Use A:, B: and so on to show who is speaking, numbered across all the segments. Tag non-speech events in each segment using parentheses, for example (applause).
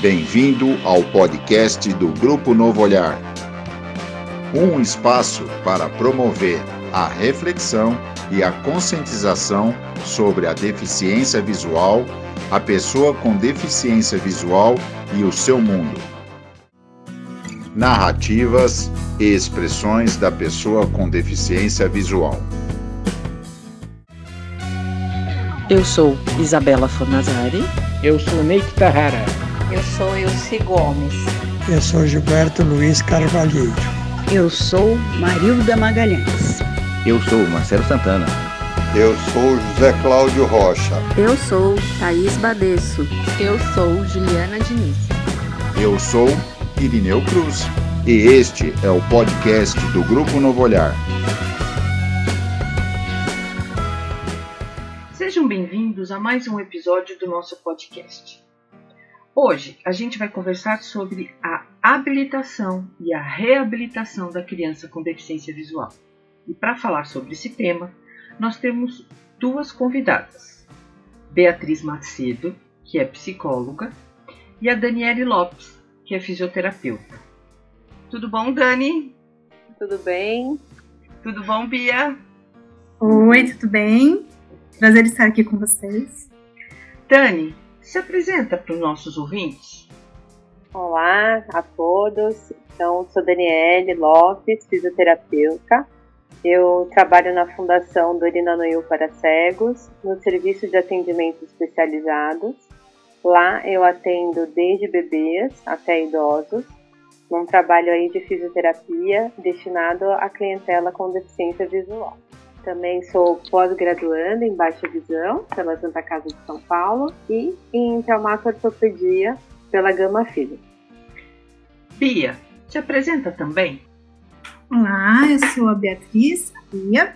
A: Bem-vindo ao podcast do Grupo Novo Olhar. Um espaço para promover a reflexão e a conscientização sobre a deficiência visual, a pessoa com deficiência visual e o seu mundo. Narrativas e expressões da pessoa com deficiência visual.
B: Eu sou Isabela Fornazari.
C: Eu sou Neik Tahara.
D: Eu sou Ilse Gomes.
E: Eu sou Gilberto Luiz Carvalheiro.
F: Eu sou Marilda Magalhães.
G: Eu sou Marcelo Santana.
H: Eu sou José Cláudio Rocha.
I: Eu sou Thaís Badesso.
J: Eu sou Juliana Diniz.
A: Eu sou Irineu Cruz. E este é o podcast do Grupo Novo Olhar.
K: Sejam bem-vindos a mais um episódio do nosso podcast. Hoje a gente vai conversar sobre a habilitação e a reabilitação da criança com deficiência visual. E para falar sobre esse tema, nós temos duas convidadas: Beatriz Macedo, que é psicóloga, e a Daniele Lopes, que é fisioterapeuta. Tudo bom, Dani?
L: Tudo bem?
K: Tudo bom, Bia?
M: Oi, tudo bem? Prazer estar aqui com vocês.
K: Dani, se apresenta para os nossos ouvintes.
L: Olá a todos. Então, sou Daniele Lopes, fisioterapeuta. Eu trabalho na Fundação Dorina Noil para Cegos, no serviço de atendimento especializados. Lá eu atendo desde bebês até idosos, num trabalho aí de fisioterapia destinado à clientela com deficiência visual. Também sou pós-graduanda em baixa visão pela Santa Casa de São Paulo e em traumato-ortopedia pela Gama Filho.
K: Bia, se apresenta também.
M: Olá, eu sou a Beatriz, Bia.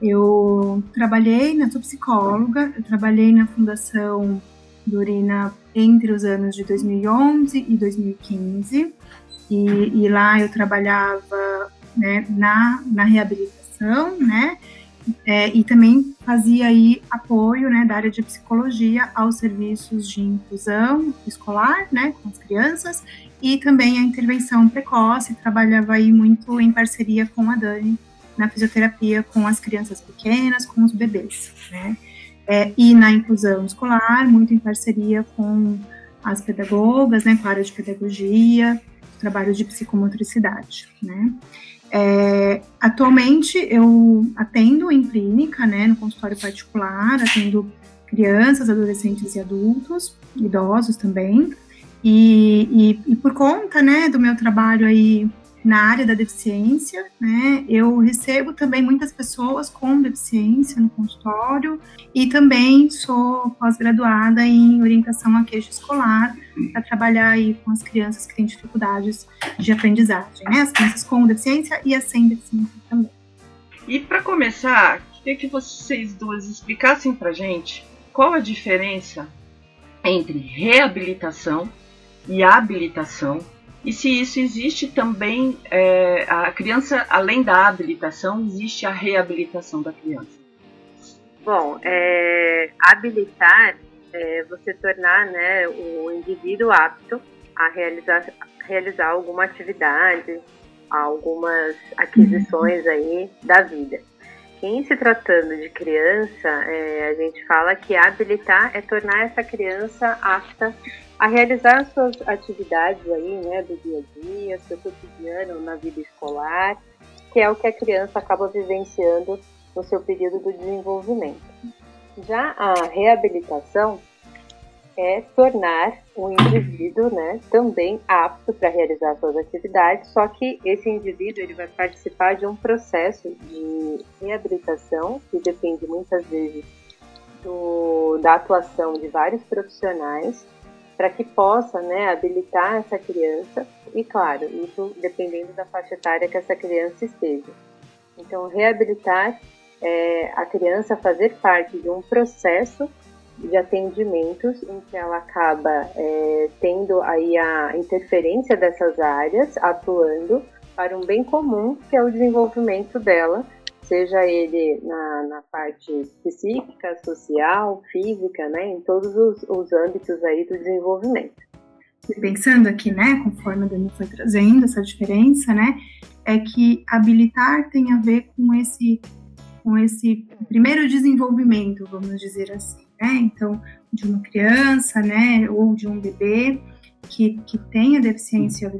M: Eu trabalhei, na sou psicóloga, eu trabalhei na Fundação Dorina entre os anos de 2011 e 2015. E, e lá eu trabalhava né, na, na reabilitação, né? É, e também fazia aí apoio né, da área de psicologia aos serviços de inclusão escolar, né, com as crianças, e também a intervenção precoce, trabalhava aí muito em parceria com a Dani na fisioterapia com as crianças pequenas, com os bebês, né, é, e na inclusão escolar, muito em parceria com as pedagogas, né, com a área de pedagogia, trabalho de psicomotricidade, né. É, atualmente eu atendo em clínica, né, no consultório particular, atendo crianças, adolescentes e adultos, idosos também, e, e, e por conta, né, do meu trabalho aí na área da deficiência, né? Eu recebo também muitas pessoas com deficiência no consultório e também sou pós-graduada em orientação a queixa escolar para trabalhar aí com as crianças que têm dificuldades de aprendizagem, né? As crianças com deficiência e as sem deficiência também.
K: E para começar, queria que vocês duas explicassem para gente qual a diferença entre reabilitação e habilitação e se isso existe também, é, a criança, além da habilitação, existe a reabilitação da criança?
L: Bom, é, habilitar é você tornar né, o indivíduo apto a realizar, realizar alguma atividade, algumas aquisições aí da vida. Em se tratando de criança, é, a gente fala que habilitar é tornar essa criança apta a realizar suas atividades aí, né, do dia a dia, seu cotidiano na vida escolar, que é o que a criança acaba vivenciando no seu período do desenvolvimento. Já a reabilitação é tornar o indivíduo, né, também apto para realizar suas atividades, só que esse indivíduo ele vai participar de um processo de reabilitação que depende muitas vezes do, da atuação de vários profissionais para que possa né, habilitar essa criança, e claro, isso dependendo da faixa etária que essa criança esteja. Então, reabilitar é, a criança fazer parte de um processo de atendimentos em que ela acaba é, tendo aí a interferência dessas áreas atuando para um bem comum que é o desenvolvimento dela seja ele na, na parte psíquica, social, física, né, em todos os, os âmbitos aí do desenvolvimento.
M: pensando aqui, né, conforme a Dani foi trazendo essa diferença, né, é que habilitar tem a ver com esse com esse primeiro desenvolvimento, vamos dizer assim, né? Então, de uma criança, né, ou de um bebê que, que tenha deficiência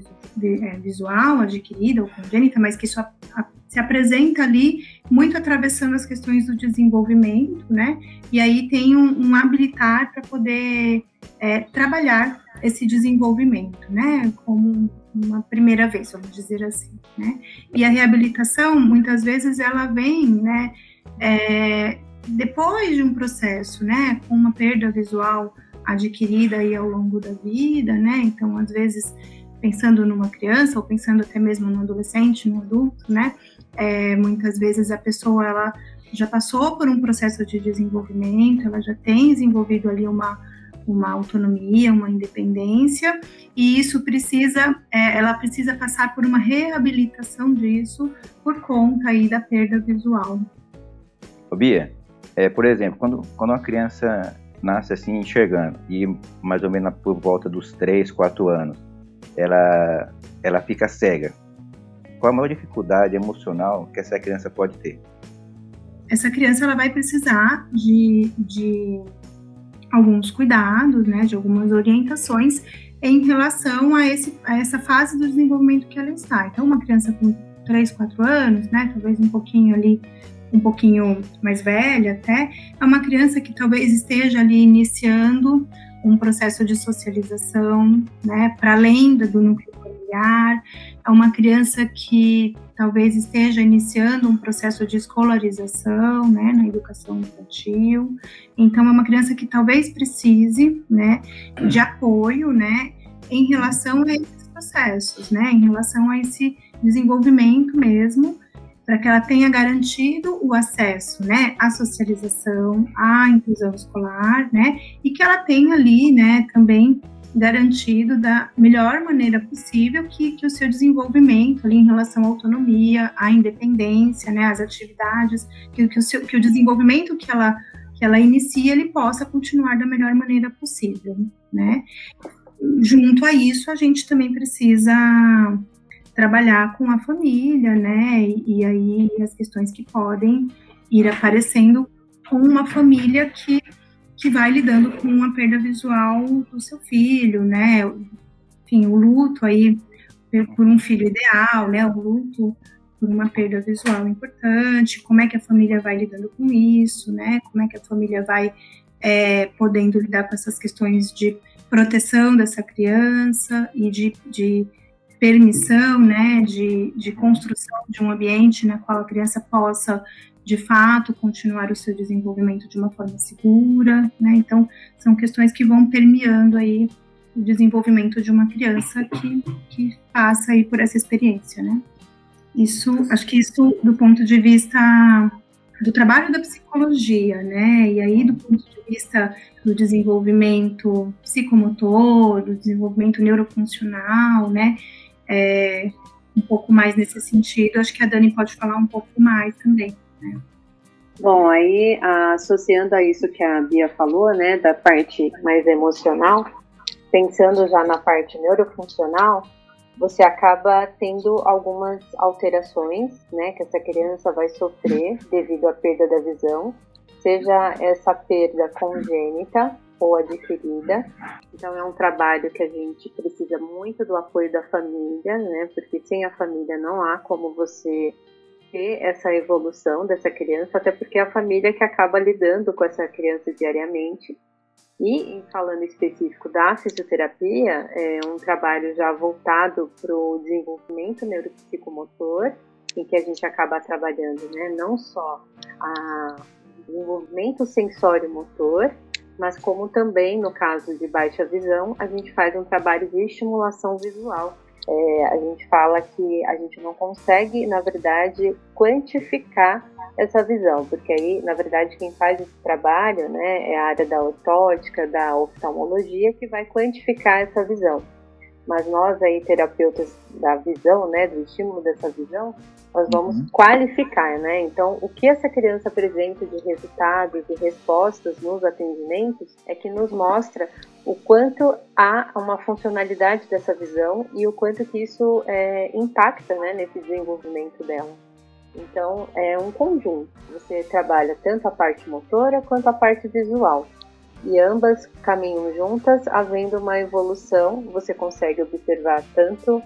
M: é, visual adquirida ou congênita, mas que isso a, a, se apresenta ali muito atravessando as questões do desenvolvimento, né? E aí tem um, um habilitar para poder é, trabalhar esse desenvolvimento, né? Como uma primeira vez, vamos dizer assim, né? E a reabilitação, muitas vezes, ela vem, né? É, depois de um processo, né? Com uma perda visual adquirida aí ao longo da vida, né? Então, às vezes, pensando numa criança ou pensando até mesmo no adolescente, no adulto, né? É, muitas vezes a pessoa ela já passou por um processo de desenvolvimento, ela já tem desenvolvido ali uma uma autonomia, uma independência, e isso precisa, é, ela precisa passar por uma reabilitação disso por conta aí da perda visual.
G: Ô Bia, é, por exemplo, quando, quando uma criança nasce assim enxergando e mais ou menos por volta dos 3, 4 anos, ela, ela fica cega. Qual a maior dificuldade emocional que essa criança pode ter?
M: Essa criança ela vai precisar de, de alguns cuidados, né, de algumas orientações em relação a, esse, a essa fase do desenvolvimento que ela está. Então, uma criança com 3, 4 anos, né, talvez um pouquinho ali, um pouquinho mais velha até, é uma criança que talvez esteja ali iniciando um processo de socialização, né, para além do núcleo familiar, é uma criança que talvez esteja iniciando um processo de escolarização, né, na educação infantil. Então, é uma criança que talvez precise, né, de apoio, né, em relação a esses processos, né, em relação a esse desenvolvimento mesmo, para que ela tenha garantido o acesso, né, à socialização, à inclusão escolar, né, e que ela tenha ali, né, também garantido da melhor maneira possível que, que o seu desenvolvimento ali em relação à autonomia, à independência, né, às atividades, que, que, o, seu, que o desenvolvimento que ela, que ela inicia, ele possa continuar da melhor maneira possível, né. Junto a isso, a gente também precisa trabalhar com a família, né, e, e aí as questões que podem ir aparecendo com uma família que que vai lidando com a perda visual do seu filho, né? Enfim, o luto aí por um filho ideal, né? O luto por uma perda visual importante, como é que a família vai lidando com isso, né? Como é que a família vai é, podendo lidar com essas questões de proteção dessa criança e de, de permissão, né? De, de construção de um ambiente na qual a criança possa de fato continuar o seu desenvolvimento de uma forma segura, né? Então, são questões que vão permeando aí o desenvolvimento de uma criança que, que passa aí por essa experiência, né? Isso, acho que isso do ponto de vista do trabalho da psicologia, né? E aí do ponto de vista do desenvolvimento psicomotor, do desenvolvimento neurofuncional, né? É, um pouco mais nesse sentido, acho que a Dani pode falar um pouco mais também.
L: Bom, aí associando a isso que a Bia falou, né, da parte mais emocional, pensando já na parte neurofuncional, você acaba tendo algumas alterações, né, que essa criança vai sofrer devido à perda da visão, seja essa perda congênita ou adquirida. Então é um trabalho que a gente precisa muito do apoio da família, né, porque sem a família não há como você ter essa evolução dessa criança, até porque é a família que acaba lidando com essa criança diariamente. E falando específico da fisioterapia, é um trabalho já voltado para o desenvolvimento neuropsicomotor, em que a gente acaba trabalhando né, não só o desenvolvimento sensório-motor, mas como também, no caso de baixa visão, a gente faz um trabalho de estimulação visual, é, a gente fala que a gente não consegue, na verdade, quantificar essa visão, porque aí, na verdade, quem faz esse trabalho né, é a área da ortótica, da oftalmologia, que vai quantificar essa visão. Mas nós aí terapeutas da visão, né, do estímulo dessa visão, nós vamos uhum. qualificar, né? Então, o que essa criança apresenta de resultados e respostas nos atendimentos é que nos mostra o quanto há uma funcionalidade dessa visão e o quanto que isso é, impacta, né, nesse desenvolvimento dela. Então, é um conjunto. Você trabalha tanto a parte motora quanto a parte visual. E ambas caminham juntas, havendo uma evolução. Você consegue observar tanto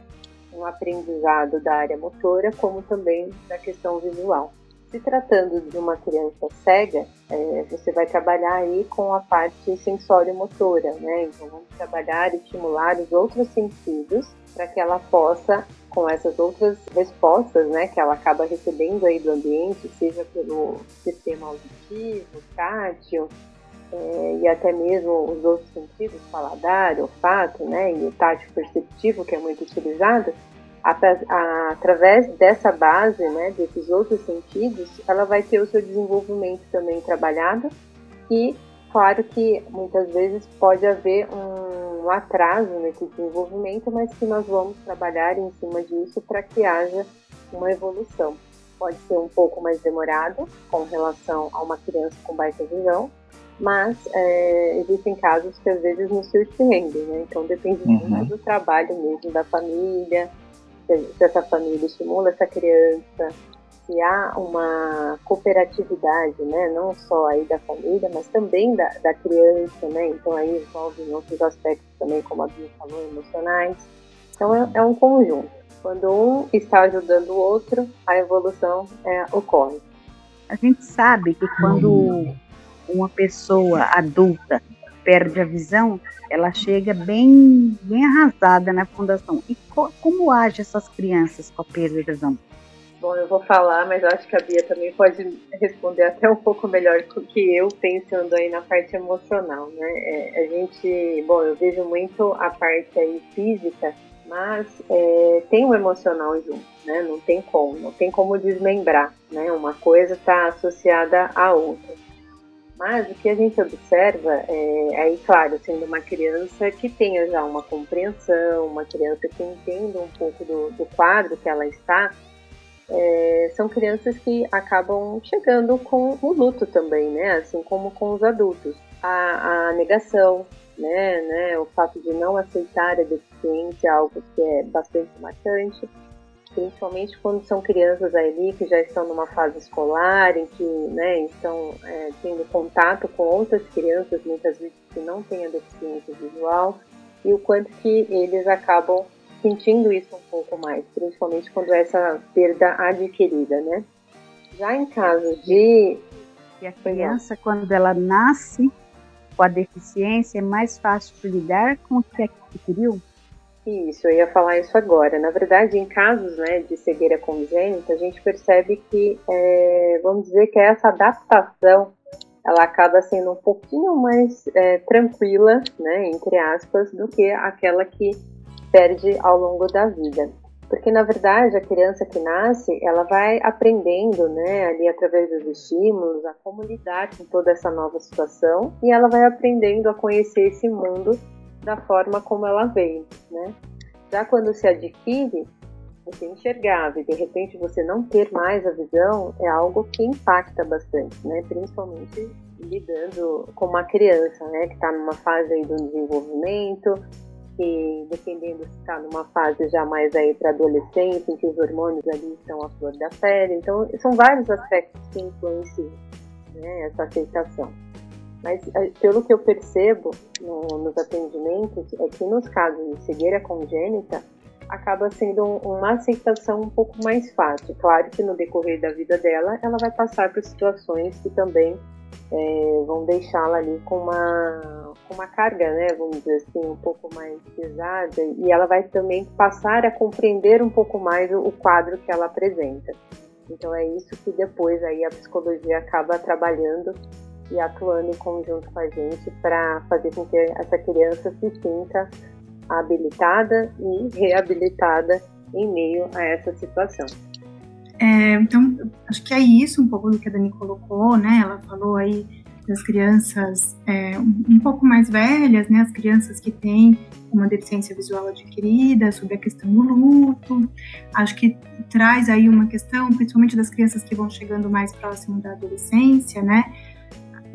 L: um aprendizado da área motora, como também da questão visual. Se tratando de uma criança cega, é, você vai trabalhar aí com a parte sensório-motora, né? Então vamos trabalhar e estimular os outros sentidos para que ela possa, com essas outras respostas, né, que ela acaba recebendo aí do ambiente, seja pelo sistema auditivo, tátil, é, e até mesmo os outros sentidos, paladar, olfato, né, e o tátil perceptivo, que é muito utilizado, através dessa base, né, desses outros sentidos, ela vai ter o seu desenvolvimento também trabalhado e, claro que muitas vezes pode haver um atraso nesse desenvolvimento, mas que nós vamos trabalhar em cima disso para que haja uma evolução. Pode ser um pouco mais demorado com relação a uma criança com baixa visão, mas é, existem casos que às vezes nos surpreendem, né? Então depende uhum. muito do trabalho mesmo da família, se essa família estimula essa criança, se há uma cooperatividade, né, não só aí da família, mas também da, da criança, né, então aí envolve outros aspectos também, como a Bia falou, emocionais. Então é, é, um conjunto. Quando um está ajudando o outro, a evolução é, ocorre.
F: A gente sabe que quando uma pessoa adulta perde a visão, ela chega bem, bem arrasada na fundação. E co como age essas crianças com a perda da visão?
L: Bom, eu vou falar, mas eu acho que a Bia também pode responder até um pouco melhor do que eu, pensando aí na parte emocional, né? É, a gente, bom, eu vejo muito a parte aí física, mas é, tem o emocional junto, né? Não tem como, não tem como desmembrar, né? Uma coisa está associada à outra. Mas o que a gente observa é, aí, claro, sendo uma criança que tenha já uma compreensão, uma criança que entenda um pouco do, do quadro que ela está, é, são crianças que acabam chegando com o luto também, né? Assim como com os adultos. A, a negação, né, né? O fato de não aceitar a deficiência, algo que é bastante marcante principalmente quando são crianças ali que já estão numa fase escolar, em que né, estão é, tendo contato com outras crianças, muitas vezes que não têm a deficiência visual, e o quanto que eles acabam sentindo isso um pouco mais, principalmente quando é essa perda adquirida, né? Já em caso de...
F: E a criança, quando ela nasce com a deficiência, é mais fácil de lidar com o que adquiriu?
L: Isso, eu ia falar isso agora. Na verdade, em casos né, de cegueira congênita, a gente percebe que, é, vamos dizer que essa adaptação ela acaba sendo um pouquinho mais é, tranquila, né, entre aspas, do que aquela que perde ao longo da vida. Porque, na verdade, a criança que nasce, ela vai aprendendo, né, ali através dos estímulos, a como lidar com toda essa nova situação e ela vai aprendendo a conhecer esse mundo da forma como ela veio, né? Já quando se adquire, você enxergava e de repente você não ter mais a visão é algo que impacta bastante, né? Principalmente lidando com uma criança, né? Que está numa fase aí do desenvolvimento e dependendo se está numa fase já mais aí para adolescência, em que os hormônios ali estão à flor da pele. Então, são vários aspectos que influenciam né, essa aceitação. Mas é, pelo que eu percebo no, nos atendimentos, é que nos casos de cegueira congênita, acaba sendo uma aceitação um pouco mais fácil. Claro que no decorrer da vida dela, ela vai passar por situações que também é, vão deixá-la ali com uma, com uma carga, né, vamos dizer assim, um pouco mais pesada, e ela vai também passar a compreender um pouco mais o, o quadro que ela apresenta. Então é isso que depois aí a psicologia acaba trabalhando e atuando em conjunto com a gente para fazer com que essa criança se sinta habilitada e reabilitada em meio a essa situação.
M: É, então, acho que é isso um pouco do que a Dani colocou, né? Ela falou aí das crianças é, um pouco mais velhas, né, as crianças que têm uma deficiência visual adquirida, sobre a questão do luto. Acho que traz aí uma questão, principalmente das crianças que vão chegando mais próximo da adolescência, né,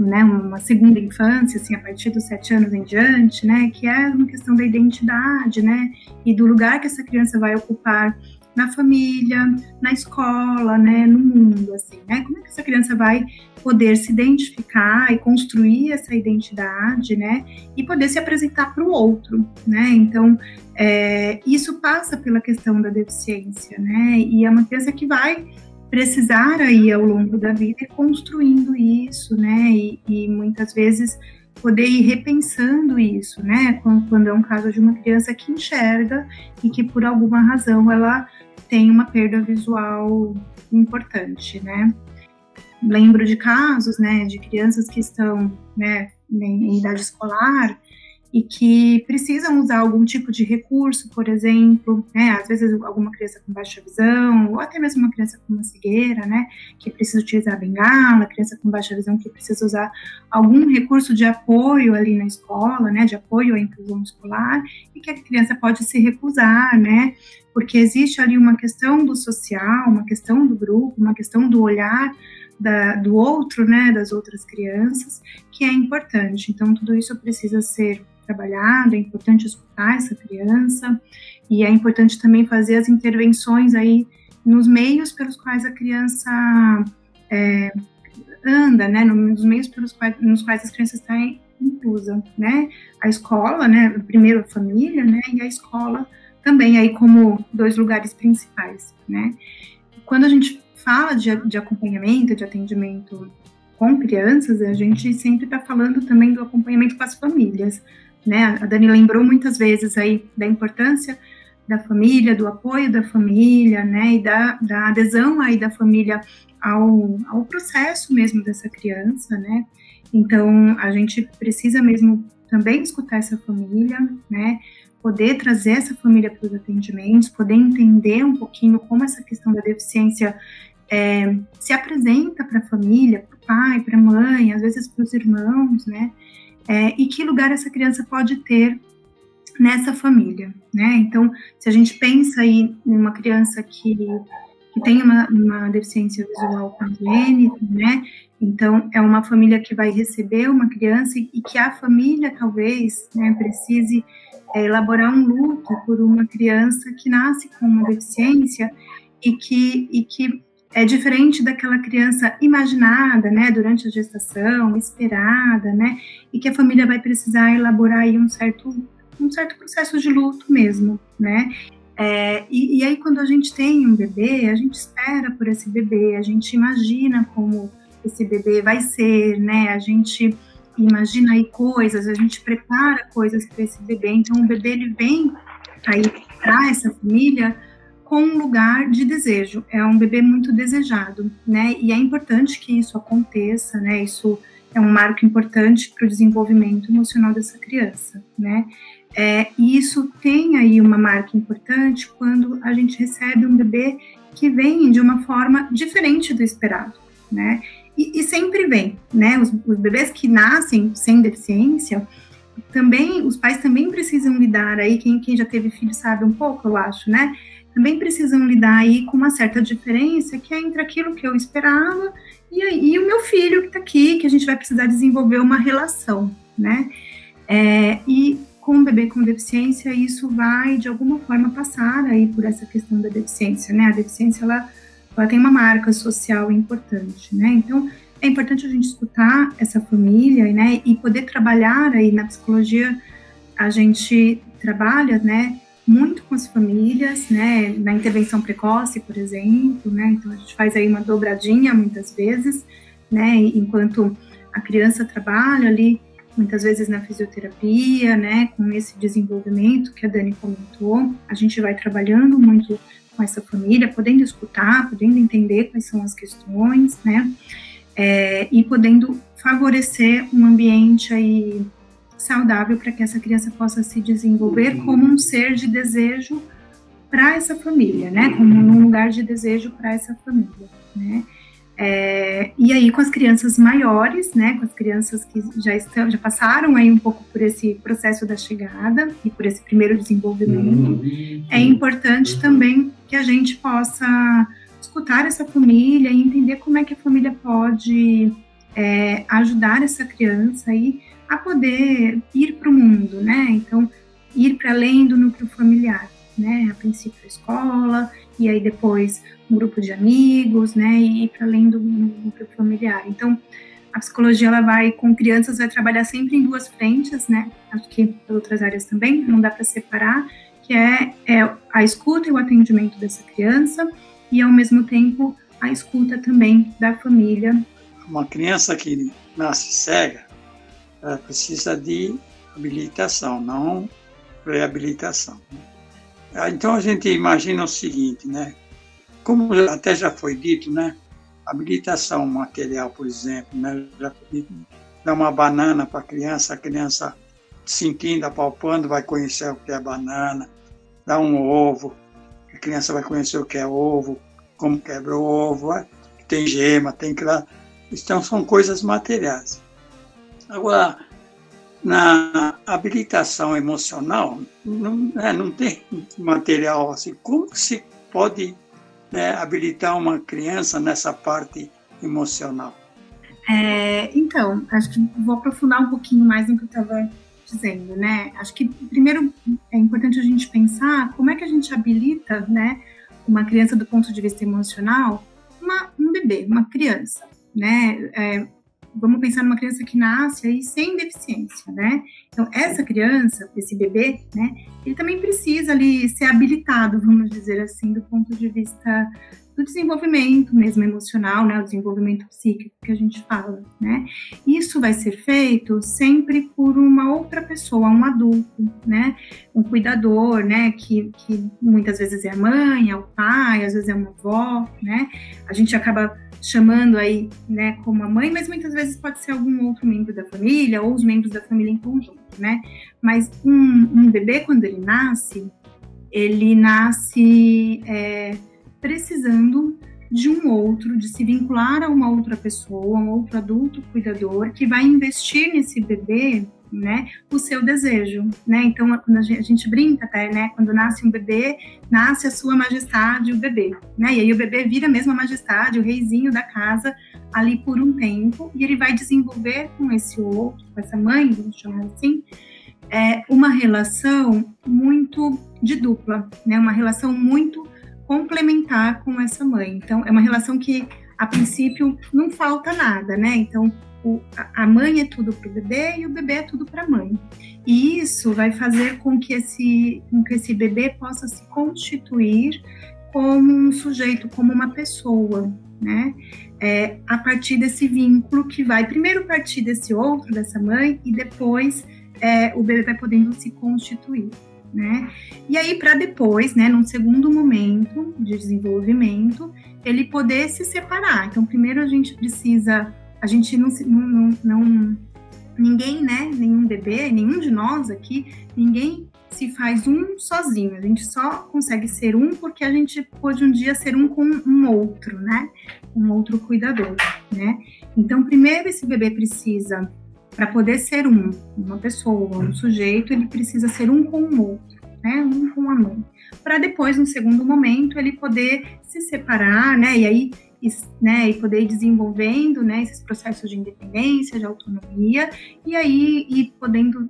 M: né, uma segunda infância, assim, a partir dos sete anos em diante, né, que é uma questão da identidade, né, e do lugar que essa criança vai ocupar na família, na escola, né, no mundo, assim, né? Como é que essa criança vai poder se identificar e construir essa identidade, né? E poder se apresentar para o outro, né? Então, é, isso passa pela questão da deficiência, né? E é uma criança que vai precisar aí ao longo da vida ir construindo isso, né? E, e muitas vezes poder ir repensando isso, né? Quando, quando é um caso de uma criança que enxerga e que por alguma razão ela tem uma perda visual importante, né? Lembro de casos, né, de crianças que estão, né, em idade escolar e que precisam usar algum tipo de recurso, por exemplo, né, às vezes alguma criança com baixa visão, ou até mesmo uma criança com uma cegueira, né, que precisa utilizar bengala, criança com baixa visão que precisa usar algum recurso de apoio ali na escola, né, de apoio à inclusão escolar, e que a criança pode se recusar, né, porque existe ali uma questão do social, uma questão do grupo, uma questão do olhar da, do outro, né, das outras crianças, que é importante. Então, tudo isso precisa ser trabalhado, é importante escutar essa criança e é importante também fazer as intervenções aí nos meios pelos quais a criança é, anda, né, nos meios pelos quais, nos quais as crianças estão inclusa, né, a escola, né, primeiro a família, né, e a escola também aí como dois lugares principais, né. Quando a gente fala de, de acompanhamento, de atendimento com crianças, a gente sempre está falando também do acompanhamento com as famílias, né? A Dani lembrou muitas vezes aí da importância da família, do apoio da família, né, e da, da adesão aí da família ao, ao processo mesmo dessa criança, né, então a gente precisa mesmo também escutar essa família, né, poder trazer essa família para os atendimentos, poder entender um pouquinho como essa questão da deficiência é, se apresenta para a família, para o pai, para a mãe, às vezes para os irmãos, né? É, e que lugar essa criança pode ter nessa família, né? Então, se a gente pensa aí em uma criança que, que tem uma, uma deficiência visual congênita, né? Então, é uma família que vai receber uma criança e, e que a família talvez né, precise é, elaborar um luto por uma criança que nasce com uma deficiência e que, e que é diferente daquela criança imaginada, né, durante a gestação, esperada, né, e que a família vai precisar elaborar aí um certo, um certo processo de luto mesmo, né. É, e, e aí quando a gente tem um bebê, a gente espera por esse bebê, a gente imagina como esse bebê vai ser, né, a gente imagina aí coisas, a gente prepara coisas para esse bebê, então o bebê ele vem aí para essa família com um lugar de desejo. É um bebê muito desejado, né? E é importante que isso aconteça, né? Isso é um marco importante para o desenvolvimento emocional dessa criança, né? É, e isso tem aí uma marca importante quando a gente recebe um bebê que vem de uma forma diferente do esperado, né? E, e sempre vem, né? Os, os bebês que nascem sem deficiência, também os pais também precisam lidar aí quem, quem já teve filho sabe um pouco eu acho né também precisam lidar aí com uma certa diferença que é entre aquilo que eu esperava e, aí, e o meu filho que está aqui, que a gente vai precisar desenvolver uma relação, né? É, e com o bebê com deficiência, isso vai, de alguma forma, passar aí por essa questão da deficiência, né? A deficiência, ela, ela tem uma marca social importante, né? Então, é importante a gente escutar essa família, né? E poder trabalhar aí na psicologia, a gente trabalha, né? Muito com as famílias, né, na intervenção precoce, por exemplo, né, então a gente faz aí uma dobradinha muitas vezes, né, enquanto a criança trabalha ali, muitas vezes na fisioterapia, né, com esse desenvolvimento que a Dani comentou, a gente vai trabalhando muito com essa família, podendo escutar, podendo entender quais são as questões, né, é, e podendo favorecer um ambiente aí saudável para que essa criança possa se desenvolver uhum. como um ser de desejo para essa família, né? Como um lugar de desejo para essa família, né? É, e aí com as crianças maiores, né, com as crianças que já estão, já passaram aí um pouco por esse processo da chegada e por esse primeiro desenvolvimento, uhum. é importante também que a gente possa escutar essa família e entender como é que a família pode é, ajudar essa criança aí a poder ir para o mundo, né? Então, ir para além do núcleo familiar, né? A princípio a escola, e aí depois um grupo de amigos, né, e ir para além do núcleo familiar. Então, a psicologia ela vai com crianças vai trabalhar sempre em duas frentes, né? Acho que outras áreas também não dá para separar, que é, é a escuta e o atendimento dessa criança e ao mesmo tempo a escuta também da família.
E: Uma criança que nasce cega, ela precisa de habilitação, não reabilitação. Ah, então a gente imagina o seguinte, né? Como até já foi dito, né? Habilitação material, por exemplo, né? Já dar uma banana para a criança, a criança sentindo, apalpando, vai conhecer o que é banana. Dá um ovo, a criança vai conhecer o que é ovo, como quebra o ovo, tem gema, tem que Então são coisas materiais. Agora, na habilitação emocional, não, é, não tem material assim. Como se pode né, habilitar uma criança nessa parte emocional?
M: É, então, acho que vou aprofundar um pouquinho mais no que eu estava dizendo, né? Acho que primeiro é importante a gente pensar como é que a gente habilita, né, uma criança do ponto de vista emocional, uma, um bebê, uma criança, né? É, vamos pensar numa criança que nasce aí sem deficiência, né? Então, essa criança, esse bebê, né, ele também precisa ali ser habilitado, vamos dizer assim, do ponto de vista do desenvolvimento mesmo emocional, né, o desenvolvimento psíquico que a gente fala, né? Isso vai ser feito sempre por uma outra pessoa, um adulto, né? Um cuidador, né, que, que muitas vezes é a mãe, é o pai, às vezes é uma avó, né? A gente acaba chamando aí, né, como a mãe, mas muitas vezes pode ser algum outro membro da família ou os membros da família em conjunto, né? Mas um, um bebê, quando ele nasce, ele nasce é, precisando de um outro, de se vincular a uma outra pessoa, um outro adulto cuidador que vai investir nesse bebê né, o seu desejo, né? Então, a gente brinca até, né, quando nasce um bebê, nasce a sua majestade o bebê, né? E aí o bebê vira mesmo a majestade, o reizinho da casa ali por um tempo, e ele vai desenvolver com esse outro, com essa mãe, vamos chamar assim, é uma relação muito de dupla, né? Uma relação muito complementar com essa mãe. Então, é uma relação que a princípio não falta nada, né? Então, o, a mãe é tudo para o bebê e o bebê é tudo para a mãe. E isso vai fazer com que esse, com que esse bebê possa se constituir como um sujeito, como uma pessoa, né? É, a partir desse vínculo que vai primeiro partir desse outro, dessa mãe, e depois é, o bebê vai podendo se constituir, né? E aí, para depois, né, num segundo momento de desenvolvimento, ele poder se separar. Então, primeiro a gente precisa a gente não, não, não, ninguém, né, nenhum bebê, nenhum de nós aqui, ninguém se faz um sozinho. A gente só consegue ser um porque a gente pode um dia ser um com um outro, né? Um outro cuidador, né? Então, primeiro esse bebê precisa, para poder ser um, uma pessoa, um sujeito, ele precisa ser um com o outro, né? Um com a mãe. Para depois, no segundo momento, ele poder se separar, né? E aí e, né, e poder ir desenvolvendo né, esses processos de independência, de autonomia, e aí ir podendo,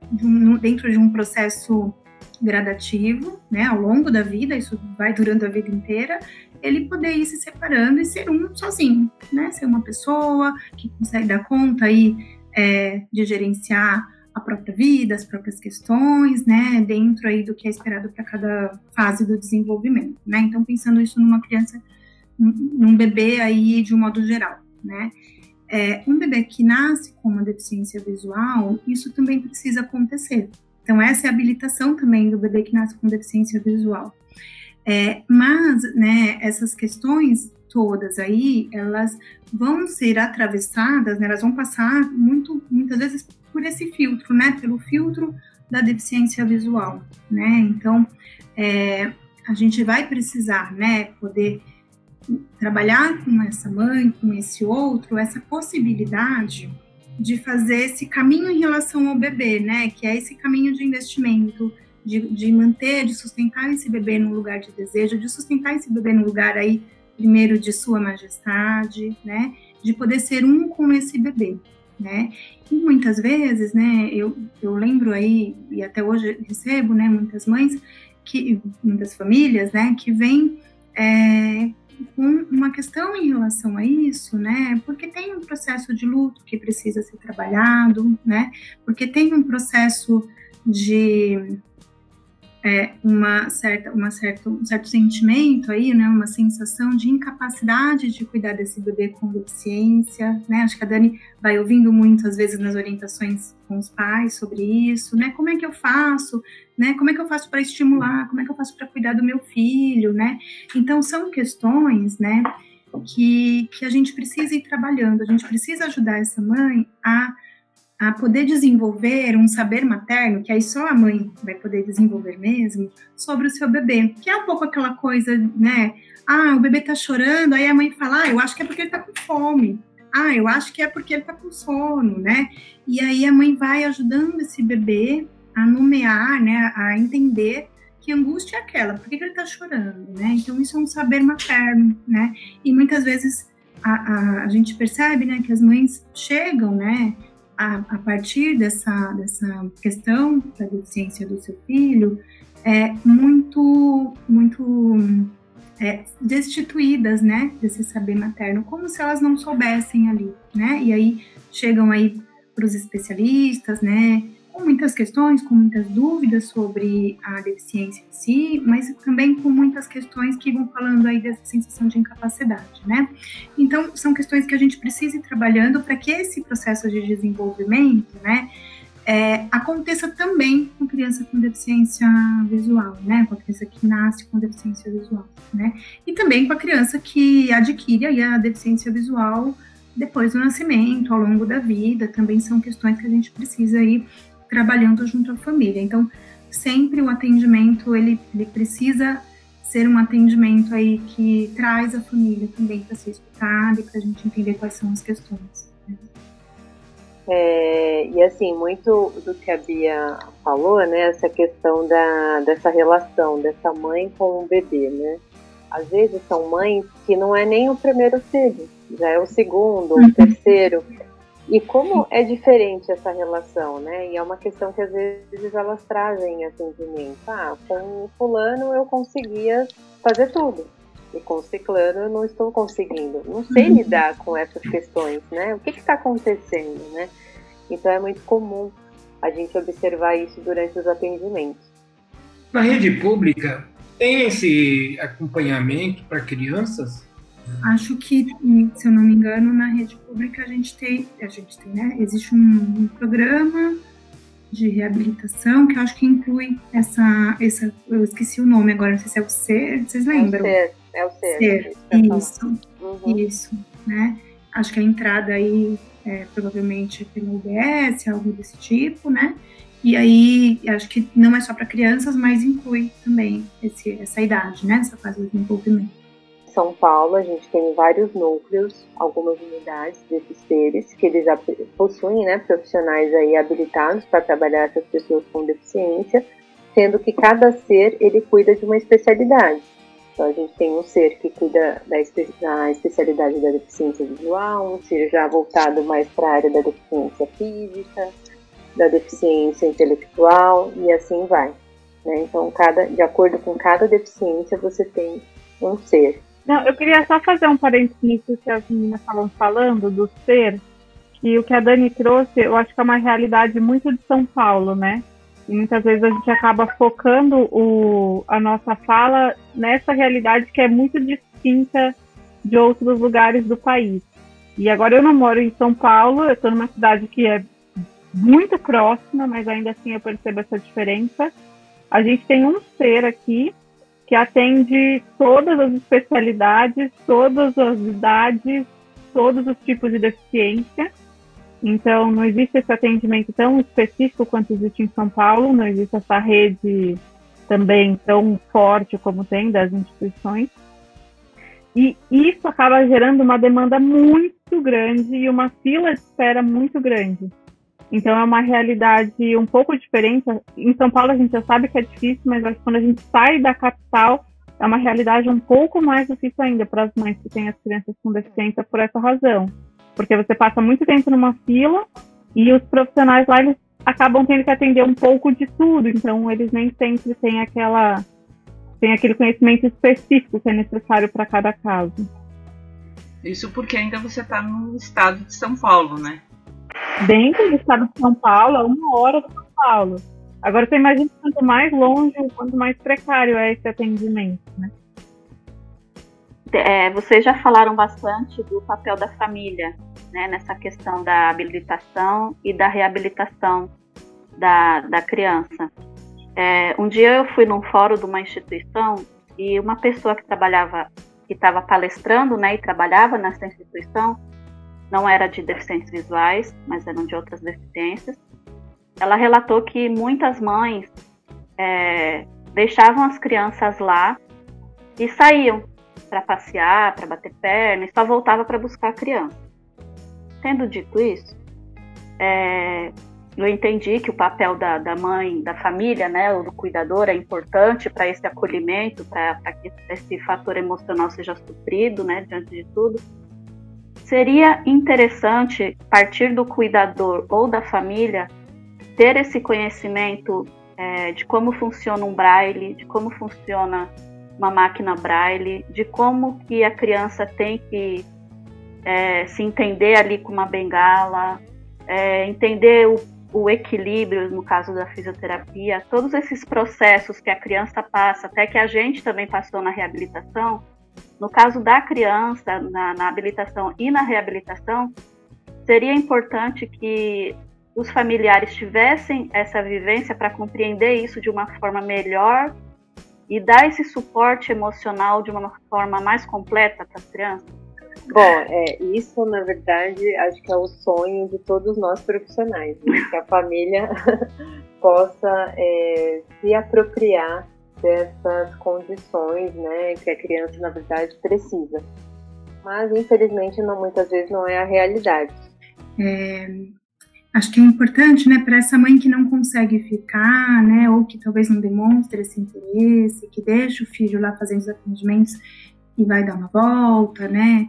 M: dentro de um processo gradativo, né, ao longo da vida, isso vai durando a vida inteira, ele poder ir se separando e ser um sozinho, né, ser uma pessoa que consegue dar conta aí é, de gerenciar a própria vida, as próprias questões, né, dentro aí do que é esperado para cada fase do desenvolvimento, né. Então, pensando isso numa criança num bebê aí de um modo geral, né? É, um bebê que nasce com uma deficiência visual, isso também precisa acontecer. Então, essa é a habilitação também do bebê que nasce com deficiência visual. É, mas, né, essas questões todas aí, elas vão ser atravessadas, né, elas vão passar muito, muitas vezes por esse filtro, né, pelo filtro da deficiência visual, né. Então, é, a gente vai precisar, né, poder trabalhar com essa mãe, com esse outro, essa possibilidade de fazer esse caminho em relação ao bebê, né? Que é esse caminho de investimento, de, de manter, de sustentar esse bebê no lugar de desejo, de sustentar esse bebê no lugar aí, primeiro, de sua majestade, né? De poder ser um com esse bebê, né? E muitas vezes, né, eu, eu lembro aí, e até hoje recebo, né, muitas mães, que, muitas famílias, né, que vêm é, com uma questão em relação a isso, né? Porque tem um processo de luto que precisa ser trabalhado, né? Porque tem um processo de é, uma certa, uma certa, um certo sentimento aí, né, uma sensação de incapacidade de cuidar desse bebê com deficiência, né, acho que a Dani vai ouvindo muito, às vezes, nas orientações com os pais sobre isso, né, como é que eu faço, né, como é que eu faço para estimular, como é que eu faço para cuidar do meu filho, né, então são questões, né, que, que a gente precisa ir trabalhando, a gente precisa ajudar essa mãe a a poder desenvolver um saber materno, que aí só a mãe vai poder desenvolver mesmo, sobre o seu bebê. Que é um pouco aquela coisa, né? Ah, o bebê tá chorando, aí a mãe fala, ah, eu acho que é porque ele tá com fome. Ah, eu acho que é porque ele tá com sono, né? E aí a mãe vai ajudando esse bebê a nomear, né? A entender que angústia é aquela, por que, que ele tá chorando, né? Então isso é um saber materno, né? E muitas vezes a, a, a gente percebe, né, que as mães chegam, né? A, a partir dessa, dessa questão da deficiência do seu filho, é, muito, muito é, destituídas, né, desse saber materno, como se elas não soubessem ali, né, e aí chegam aí para os especialistas, né, com muitas questões, com muitas dúvidas sobre a deficiência em si, mas também com muitas questões que vão falando aí dessa sensação de incapacidade, né? Então, são questões que a gente precisa ir trabalhando para que esse processo de desenvolvimento, né, é, aconteça também com criança com deficiência visual, né? Com a criança que nasce com deficiência visual, né? E também com a criança que adquire aí a deficiência visual depois do nascimento, ao longo da vida, também são questões que a gente precisa ir trabalhando junto à família. Então, sempre o atendimento ele, ele precisa ser um atendimento aí que traz a família também para ser escutada e para a gente entender quais são as questões. Né?
L: É, e assim, muito do que a Bia falou, né, essa questão da, dessa relação dessa mãe com o bebê, né? Às vezes são mães que não é nem o primeiro filho, já é o segundo, o terceiro, e como é diferente essa relação, né? E é uma questão que às vezes elas trazem atendimento. Ah, com fulano eu conseguia fazer tudo. E com ciclano eu não estou conseguindo. Não sei uhum. lidar com essas questões, né? O que está acontecendo, né? Então é muito comum a gente observar isso durante os atendimentos.
C: Na rede pública, tem esse acompanhamento para crianças?
M: Acho que, se eu não me engano, na rede pública a gente tem, a gente tem, né? Existe um, um programa de reabilitação que eu acho que inclui essa, essa, eu esqueci o nome agora, não sei se é o SER, vocês lembram?
L: É o SER, é o SER.
M: SER isso, uhum. isso, né? Acho que a entrada aí é provavelmente pelo UBS, algo desse tipo, né? E aí, acho que não é só para crianças, mas inclui também esse, essa idade, né? Essa fase de desenvolvimento.
L: São Paulo, a gente tem vários núcleos, algumas unidades desses seres, que eles possuem né, profissionais aí habilitados para trabalhar essas pessoas com deficiência, sendo que cada ser ele cuida de uma especialidade. Então a gente tem um ser que cuida da, espe da especialidade da deficiência visual, um ser já voltado mais para a área da deficiência física, da deficiência intelectual e assim vai. Né? Então, cada, de acordo com cada deficiência, você tem um ser.
N: Não, eu queria só fazer um parênteses nisso que as meninas estavam falando, do ser, que o que a Dani trouxe, eu acho que é uma realidade muito de São Paulo, né? E muitas vezes a gente acaba focando o, a nossa fala nessa realidade que é muito distinta de outros lugares do país. E agora eu não moro em São Paulo, eu estou numa cidade que é muito próxima, mas ainda assim eu percebo essa diferença. A gente tem um ser aqui que atende todas as especialidades, todas as idades, todos os tipos de deficiência. Então, não existe esse atendimento tão específico quanto existe em São Paulo, não existe essa rede também tão forte como tem das instituições. E isso acaba gerando uma demanda muito grande e uma fila de espera muito grande. Então é uma realidade um pouco diferente. Em São Paulo a gente já sabe que é difícil, mas acho que quando a gente sai da capital é uma realidade um pouco mais difícil ainda para as mães que têm as crianças com deficiência por essa razão. Porque você passa muito tempo numa fila e os profissionais lá eles acabam tendo que atender um pouco de tudo, então eles nem sempre têm aquela tem aquele conhecimento específico que é necessário para cada caso.
K: Isso porque ainda você está no estado de São Paulo, né?
N: Dentro do estado de São Paulo, a uma hora de São Paulo. Agora você imagina quanto mais longe, quanto mais precário é esse atendimento, né?
D: É, vocês já falaram bastante do papel da família né, nessa questão da habilitação e da reabilitação da, da criança. É, um dia eu fui num fórum de uma instituição e uma pessoa que trabalhava, que estava palestrando né, e trabalhava nessa instituição, não era de deficiências visuais, mas eram de outras deficiências, ela relatou que muitas mães é, deixavam as crianças lá e saíam para passear, para bater perna e só voltava para buscar a criança. Tendo dito isso, é, eu entendi que o papel da, da mãe, da família, né, ou do cuidador é importante para esse acolhimento, para que esse fator emocional seja suprido, né, diante de tudo. Seria interessante partir do cuidador ou da família ter esse conhecimento é, de como funciona um braille, de como funciona uma máquina braille, de como que a criança tem que é, se entender ali com uma bengala, é, entender o, o, equilíbrio no caso da fisioterapia, todos esses processos que a criança passa, até que a gente também passou na reabilitação. No caso da criança, na, na habilitação e na reabilitação, seria importante que os familiares tivessem essa vivência para compreender isso de uma forma melhor e dar esse suporte emocional de uma forma mais completa para as crianças?
L: Bom, é, isso na verdade acho que é o sonho de todos nós profissionais, né? que a família (laughs) possa é, se apropriar dessas condições, né, que a criança na verdade precisa. Mas infelizmente não, muitas vezes não é a realidade.
M: É, acho que é importante, né, para essa mãe que não consegue ficar, né, ou que talvez não demonstre esse interesse, que deixa o filho lá fazendo os atendimentos e vai dar uma volta, né,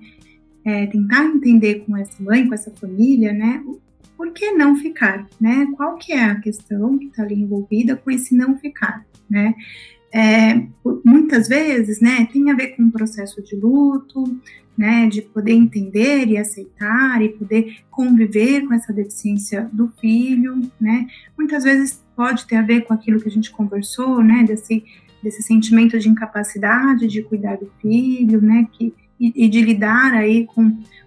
M: é, tentar entender com essa mãe, com essa família, né, por que não ficar, né, qual que é a questão que está ali envolvida com esse não ficar, né, é, muitas vezes, né, tem a ver com o processo de luto, né, de poder entender e aceitar e poder conviver com essa deficiência do filho, né, muitas vezes pode ter a ver com aquilo que a gente conversou, né, desse, desse sentimento de incapacidade de cuidar do filho, né, que, e, e de lidar aí com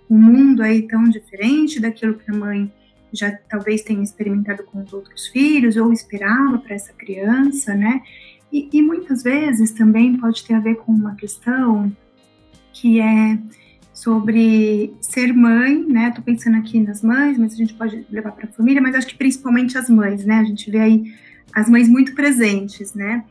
M: um mundo aí tão diferente daquilo que a mãe já talvez tenha experimentado com os outros filhos ou esperava para essa criança, né, e, e muitas vezes também pode ter a ver com uma questão que é sobre ser mãe, né? Tô pensando aqui nas mães, mas a gente pode levar para a família, mas acho que principalmente as mães, né? A gente vê aí as mães muito presentes, né?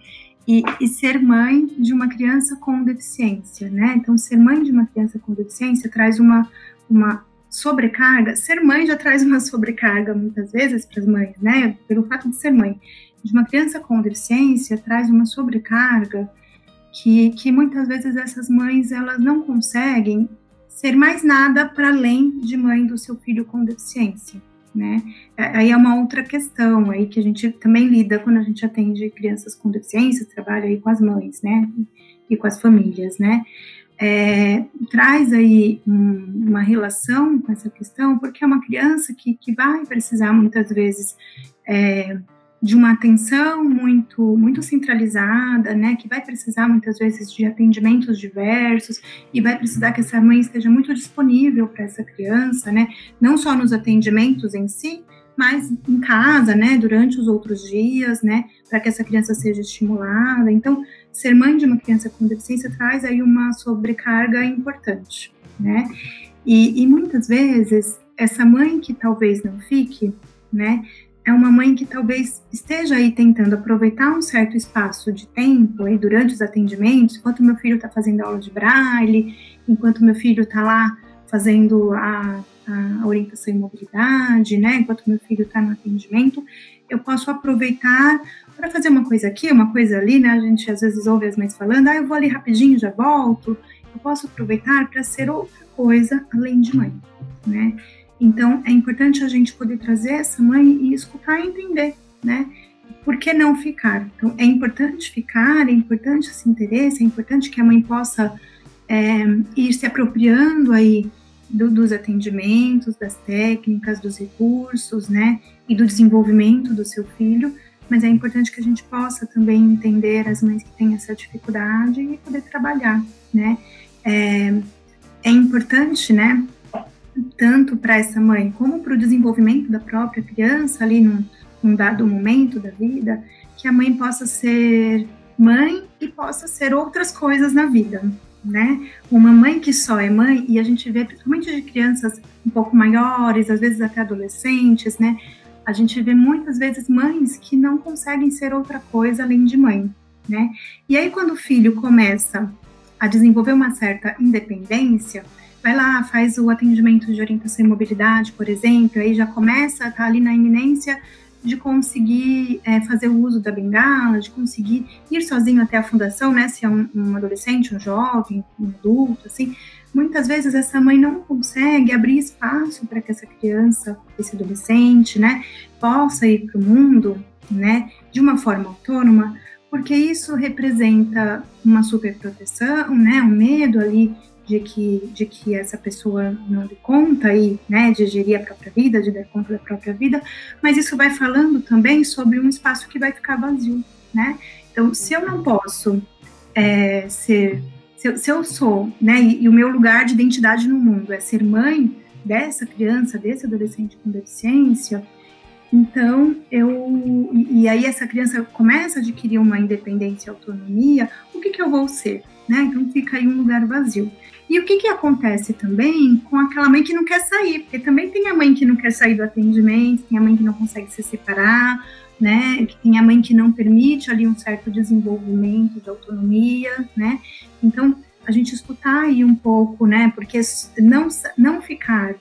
M: E, e, ser mãe de uma criança com deficiência, né? Então, ser mãe de uma criança com deficiência traz uma, uma sobrecarga. Ser mãe já traz uma sobrecarga muitas vezes para as mães, né? Pelo fato de ser mãe de uma criança com deficiência traz uma sobrecarga que, que muitas vezes essas mães elas não conseguem ser mais nada para além de mãe do seu filho com deficiência, né? É, aí é uma outra questão aí que a gente também lida quando a gente atende crianças com deficiência, trabalha aí com as mães, né? E com as famílias, né? É, traz aí um, uma relação com essa questão, porque é uma criança que, que vai precisar muitas vezes é, de uma atenção muito muito centralizada, né, que vai precisar muitas vezes de atendimentos diversos e vai precisar que essa mãe esteja muito disponível para essa criança, né, não só nos atendimentos em si, mas em casa, né, durante os outros dias, né, para que essa criança seja estimulada. Então, ser mãe de uma criança com deficiência traz aí uma sobrecarga importante, né? E, e muitas vezes essa mãe que talvez não fique, né, é uma mãe que talvez esteja aí tentando aproveitar um certo espaço de tempo aí durante os atendimentos, enquanto meu filho está fazendo aula de braille, enquanto meu filho está lá fazendo a, a, orientação em mobilidade, né? Enquanto meu filho está no atendimento, eu posso aproveitar para fazer uma coisa aqui, uma coisa ali, né? A gente às vezes ouve as mães falando, ah, eu vou ali rapidinho, já volto. Eu posso aproveitar para ser outra coisa além de mãe, né? Então, é importante a gente poder trazer essa mãe e escutar e entender, né? Por que não ficar? Então, é importante ficar, é importante esse interesse, é importante que a mãe possa é, ir se apropriando aí do, dos atendimentos, das técnicas, dos recursos, né? E do desenvolvimento do seu filho, mas é importante que a gente possa também entender as mães que têm essa dificuldade e poder trabalhar, né? É, é importante, né, tanto para essa mãe como para o desenvolvimento da própria criança ali num, num dado momento da vida, que a mãe possa ser mãe e possa ser outras coisas na vida, né? Uma mãe que só é mãe, e a gente vê principalmente de crianças um pouco maiores, às vezes até adolescentes, né? A gente vê muitas vezes mães que não conseguem ser outra coisa além de mãe, né? E aí quando o filho começa a desenvolver uma certa independência, vai lá, faz o atendimento de orientação e mobilidade, por exemplo, aí já começa a estar tá ali na iminência de conseguir é, fazer o uso da bengala, de conseguir ir sozinho até a fundação, né, se é um, um adolescente, um jovem, um adulto, assim, muitas vezes essa mãe não consegue abrir espaço para que essa criança, esse adolescente, né, possa ir para o mundo, né, de uma forma autônoma, porque isso representa uma superproteção, né, um medo ali de que, de que essa pessoa não dê conta aí, né, de gerir a própria vida, de dar conta da própria vida, mas isso vai falando também sobre um espaço que vai ficar vazio, né? Então, se eu não posso é, ser, se eu, se eu, sou, né, e, e o meu lugar de identidade no mundo é ser mãe dessa criança, desse adolescente com deficiência, então, eu. E, e, aí, essa criança começa a adquirir uma independência e autonomia, o que, que eu vou ser? Né? Então, fica aí um lugar vazio. E o que, que acontece também com aquela mãe que não quer sair? Porque também tem a mãe que não quer sair do atendimento, tem a mãe que não consegue se separar, né? Tem a mãe que não permite ali um certo desenvolvimento de autonomia, né? Então, a gente escutar aí um pouco, né? Porque não, não ficar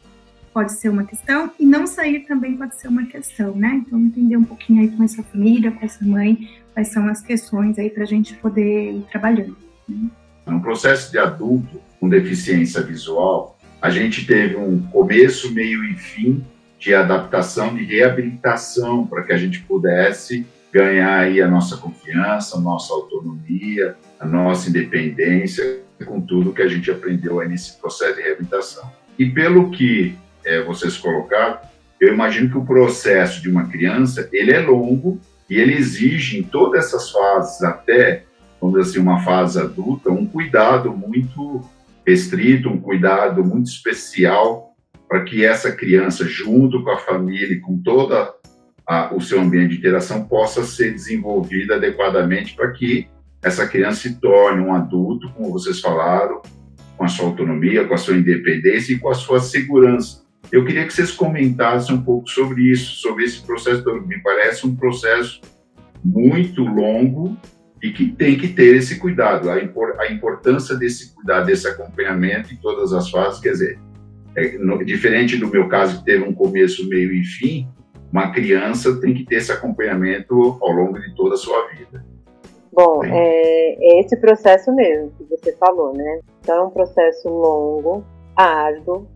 M: pode ser uma questão e não sair também pode ser uma questão, né? Então, entender um pouquinho aí com essa família, com essa mãe, quais são as questões aí para a gente poder ir trabalhando. Né?
A: No processo de adulto, com deficiência visual, a gente teve um começo, meio e fim de adaptação, de reabilitação, para que a gente pudesse ganhar aí a nossa confiança, a nossa autonomia, a nossa independência, com tudo que a gente aprendeu aí nesse processo de reabilitação. E pelo que é, vocês colocaram, eu imagino que o processo de uma criança, ele é longo e ele exige em todas essas fases, até, vamos dizer assim, uma fase adulta, um cuidado muito restrito, um cuidado muito especial para que essa criança, junto com a família e com toda a, o seu ambiente de interação, possa ser desenvolvida adequadamente para que essa criança se torne um adulto, como vocês falaram, com a sua autonomia, com a sua independência e com a sua segurança. Eu queria que vocês comentassem um pouco sobre isso, sobre esse processo. Me parece um processo muito longo e que tem que ter esse cuidado, a, impor, a importância desse cuidado, desse acompanhamento em todas as fases, quer dizer, é, no, diferente do meu caso que teve um começo, meio e fim, uma criança tem que ter esse acompanhamento ao longo de toda a sua vida.
L: Bom, é, é, esse processo mesmo que você falou, né? Então é um processo longo, árduo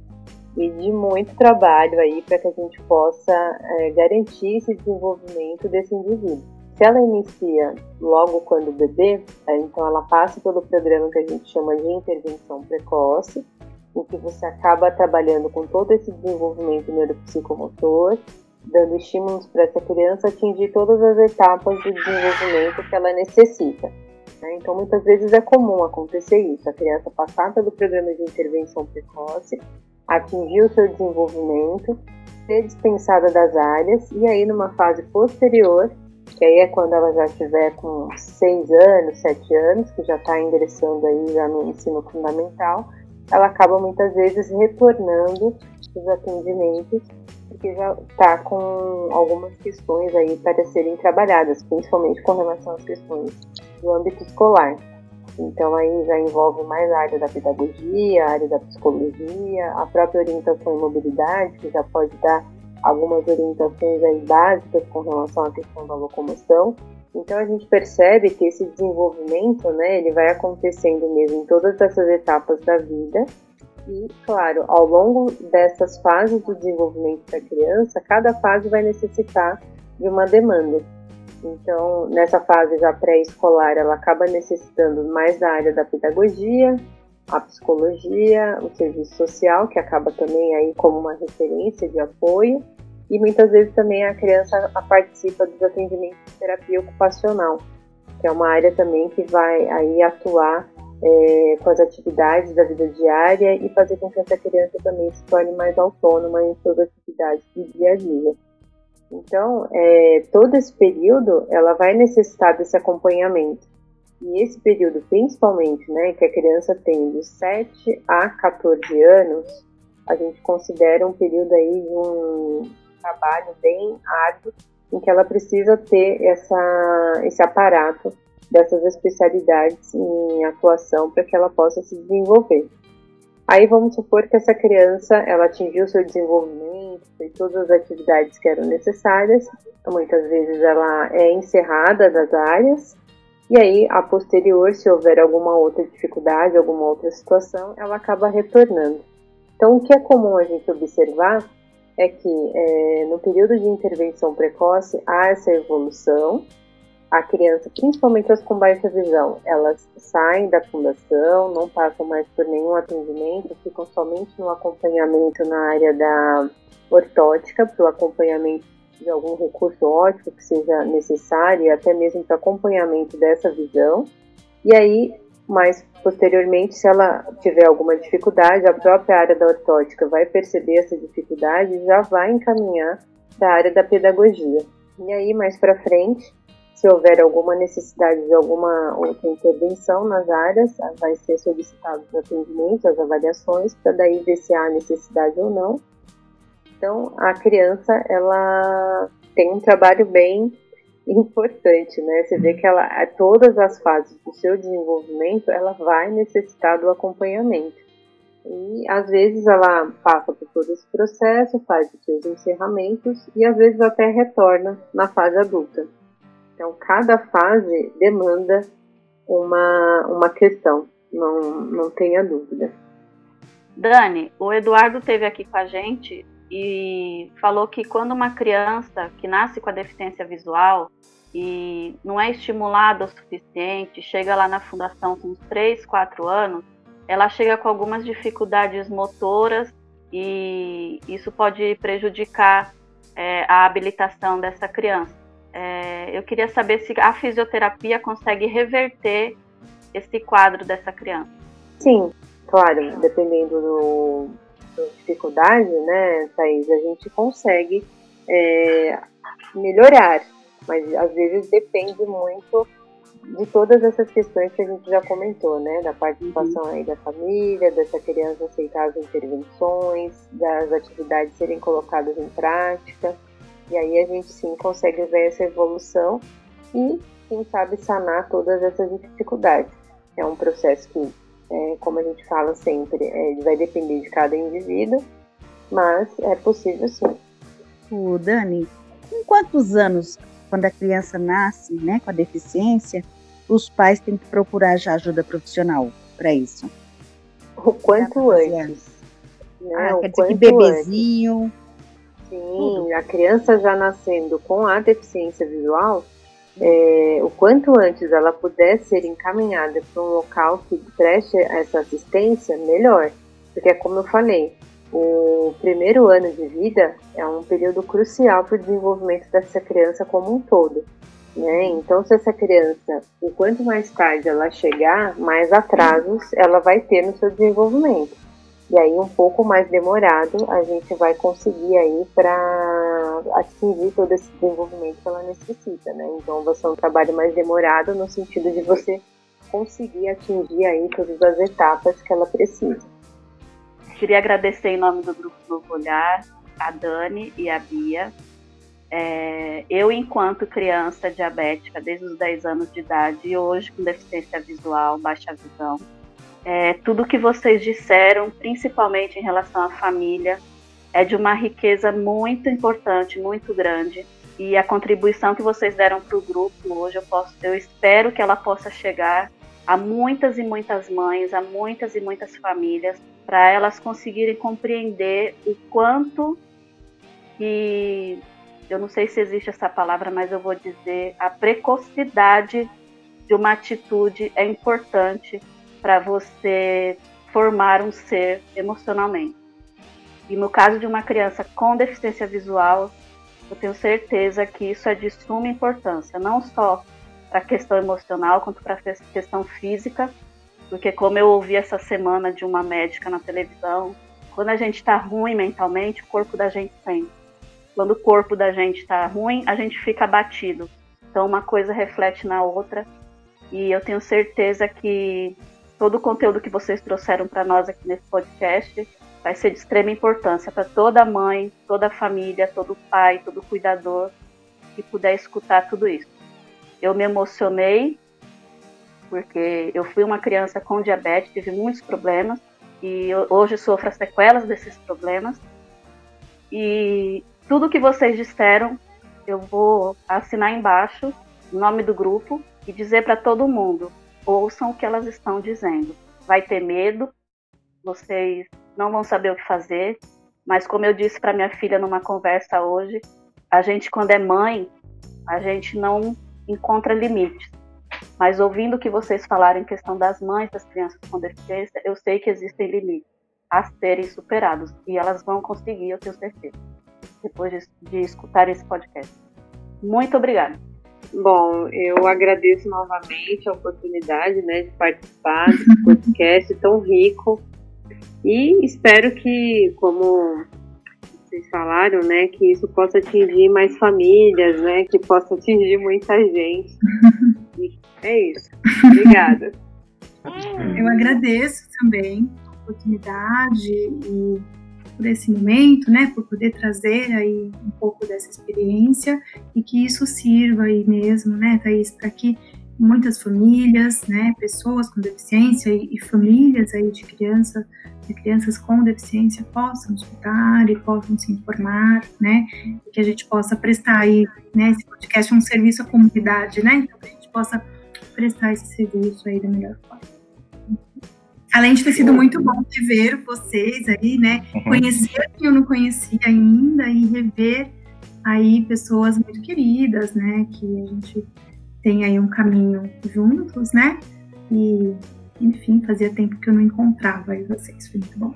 L: e de muito trabalho aí para que a gente possa é, garantir esse desenvolvimento desse indivíduo. Se ela inicia logo quando bebê, é, então ela passa pelo programa que a gente chama de intervenção precoce, em que você acaba trabalhando com todo esse desenvolvimento neuropsicomotor, dando estímulos para essa criança atingir todas as etapas de desenvolvimento que ela necessita. Né? Então, muitas vezes é comum acontecer isso, a criança passar pelo programa de intervenção precoce, atingir o seu desenvolvimento, ser dispensada das áreas e aí, numa fase posterior, que aí é quando ela já estiver com 6 anos, 7 anos, que já está ingressando aí já no ensino fundamental, ela acaba muitas vezes retornando os atendimentos, paciente que já está com algumas questões aí para serem trabalhadas, principalmente com relação às questões do âmbito escolar. Então aí já envolve mais a área da pedagogia, a área da psicologia, a própria orientação em mobilidade, que já pode dar algumas orientações aí básicas com relação à questão da locomoção. Então a gente percebe que esse desenvolvimento, né, ele vai acontecendo mesmo em todas essas etapas da vida. E, claro, ao longo dessas fases do desenvolvimento da criança, cada fase vai necessitar de uma demanda. Então, nessa fase já pré-escolar, ela acaba necessitando mais da área da pedagogia, a psicologia, o serviço social, que acaba também aí como uma referência de apoio, e muitas vezes também a criança participa dos atendimentos de terapia ocupacional, que é uma área também que vai aí atuar é, com as atividades da vida diária e fazer com que essa criança também se torne mais autônoma em suas atividades do dia a dia. Então, é, todo esse período, ela vai necessitar desse acompanhamento. E esse período, principalmente, né, que a criança tem de 7 a 14 anos, a gente considera um período aí de um trabalho bem árduo, em que ela precisa ter essa, esse aparato dessas especialidades em atuação para que ela possa se desenvolver. Aí vamos supor que essa criança ela atingiu seu desenvolvimento, fez todas as atividades que eram necessárias, muitas vezes ela é encerrada das áreas, e aí a posterior, se houver alguma outra dificuldade, alguma outra situação, ela acaba retornando. Então o que é comum a gente observar é que é, no período de intervenção precoce há essa evolução, a criança, principalmente as com baixa visão, elas saem da fundação, não passam mais por nenhum atendimento, ficam somente no acompanhamento na área da ortótica, para o acompanhamento de algum recurso óptico que seja necessário, até mesmo para acompanhamento dessa visão. E aí, mais posteriormente, se ela tiver alguma dificuldade, a própria área da ortótica vai perceber essa dificuldade e já vai encaminhar para a área da pedagogia. E aí, mais para frente, se houver alguma necessidade de alguma outra intervenção nas áreas, vai ser solicitado o atendimento, as avaliações, para daí ver se há necessidade ou não. Então, a criança, ela tem um trabalho bem (laughs) importante, né? Você vê que ela, todas as fases do seu desenvolvimento, ela vai necessitar do acompanhamento. E às vezes ela passa por todo esse processo, faz os seus encerramentos e às vezes até retorna na fase adulta. Então, cada fase demanda uma, uma questão, não, não tenha dúvida.
D: Dani, o Eduardo teve aqui com a gente e falou que quando uma criança que nasce com a deficiência visual e não é estimulada o suficiente, chega lá na fundação com uns 3, 4 anos, ela chega com algumas dificuldades motoras e isso pode prejudicar é, a habilitação dessa criança. É, eu queria saber se a fisioterapia consegue reverter esse quadro dessa criança.
L: Sim, claro, dependendo do, dificuldade, né, Thaís, a gente consegue é, melhorar, mas às vezes depende muito de todas essas questões que a gente já comentou, né, da participação uhum. aí da família, dessa criança aceitar as intervenções, das atividades serem colocadas em prática. E aí a gente sim consegue ver essa evolução e, quem sabe, sanar todas essas dificuldades. É um processo que, é, como a gente fala sempre, é, vai depender de cada indivíduo, mas é possível sim.
F: O Dani, com quantos anos, quando a criança nasce né, com a deficiência, os pais têm que procurar já ajuda profissional para isso?
L: O quanto antes.
F: Né? Ah, quer dizer que bebezinho. Antes
L: Sim, a criança já nascendo com a deficiência visual, é, o quanto antes ela puder ser encaminhada para um local que preste essa assistência, melhor. Porque, como eu falei, o primeiro ano de vida é um período crucial para o desenvolvimento dessa criança como um todo. Né? Então, se essa criança, o quanto mais tarde ela chegar, mais atrasos ela vai ter no seu desenvolvimento. E aí, um pouco mais demorado, a gente vai conseguir aí para atingir todo esse desenvolvimento que ela necessita, né? Então, vai ser um trabalho mais demorado no sentido de você conseguir atingir aí todas as etapas que ela precisa.
D: Queria agradecer em nome do Grupo Novo Olhar a Dani e a Bia. É, eu, enquanto criança diabética, desde os 10 anos de idade, e hoje com deficiência visual, baixa visão, é, tudo que vocês disseram, principalmente em relação à família, é de uma riqueza muito importante, muito grande. E a contribuição que vocês deram para o grupo hoje, eu, posso, eu espero que ela possa chegar a muitas e muitas mães, a muitas e muitas famílias, para elas conseguirem compreender o quanto que eu não sei se existe essa palavra, mas eu vou dizer a precocidade de uma atitude é importante para você formar um ser emocionalmente. E no caso de uma criança com deficiência visual, eu tenho certeza que isso é de suma importância, não só para a questão emocional, quanto para a questão física, porque como eu ouvi essa semana de uma médica na televisão, quando a gente está ruim mentalmente, o corpo da gente sente. Quando o corpo da gente está ruim, a gente fica abatido. Então uma coisa reflete na outra. E eu tenho certeza que todo o conteúdo que vocês trouxeram para nós aqui nesse podcast vai ser de extrema importância para toda mãe, toda família, todo pai, todo cuidador que puder escutar tudo isso. Eu me emocionei porque eu fui uma criança com diabetes, tive muitos problemas e hoje sofro as sequelas desses problemas. E tudo que vocês disseram, eu vou assinar embaixo o nome do grupo e dizer para todo mundo: ouçam o que elas estão dizendo. Vai ter medo, vocês não vão saber o que fazer, mas como eu disse para minha filha numa conversa hoje, a gente quando é mãe, a gente não encontra limites. Mas ouvindo o que vocês falaram em questão das mães das crianças com deficiência, eu sei que existem limites a serem superados e elas vão conseguir, eu tenho certeza, depois de, de escutar esse podcast. Muito obrigada.
L: Bom, eu agradeço novamente a oportunidade né, de participar desse (laughs) podcast tão rico e espero que, como vocês falaram, né, que isso possa atingir mais famílias, né, que possa atingir muita gente. (laughs) E é isso. Obrigada. (laughs)
M: Eu agradeço também a oportunidade e por esse momento, né, por poder trazer aí um pouco dessa experiência e que isso sirva aí mesmo, né, Thaís, para que muitas famílias, né, pessoas com deficiência e, e famílias aí de criança, de crianças com deficiência possam escutar e possam se informar, né, e que a gente possa prestar aí, né, esse podcast é um serviço à comunidade, né, então que a gente possa prestar esse serviço aí da melhor forma. Além de ter sido muito bom ver vocês aí, né, uhum. conhecer quem eu não conhecia ainda e rever aí pessoas muito queridas, né, que a gente tem aí um caminho juntos, né? E, enfim, fazia tempo que eu não encontrava aí vocês. Foi muito bom.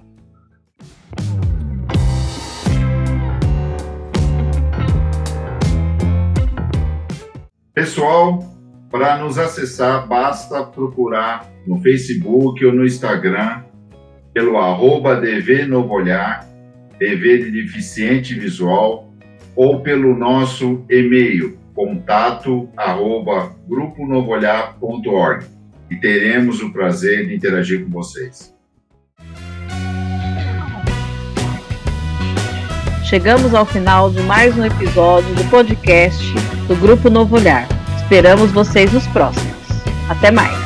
A: Pessoal, para nos acessar, basta procurar no Facebook ou no Instagram pelo arroba DV Novo Olhar, DV de Deficiente Visual, ou pelo nosso e-mail contato arroba gruponovoolhar.org e teremos o prazer de interagir com vocês.
B: Chegamos ao final de mais um episódio do podcast do Grupo Novo Olhar. Esperamos vocês nos próximos. Até mais!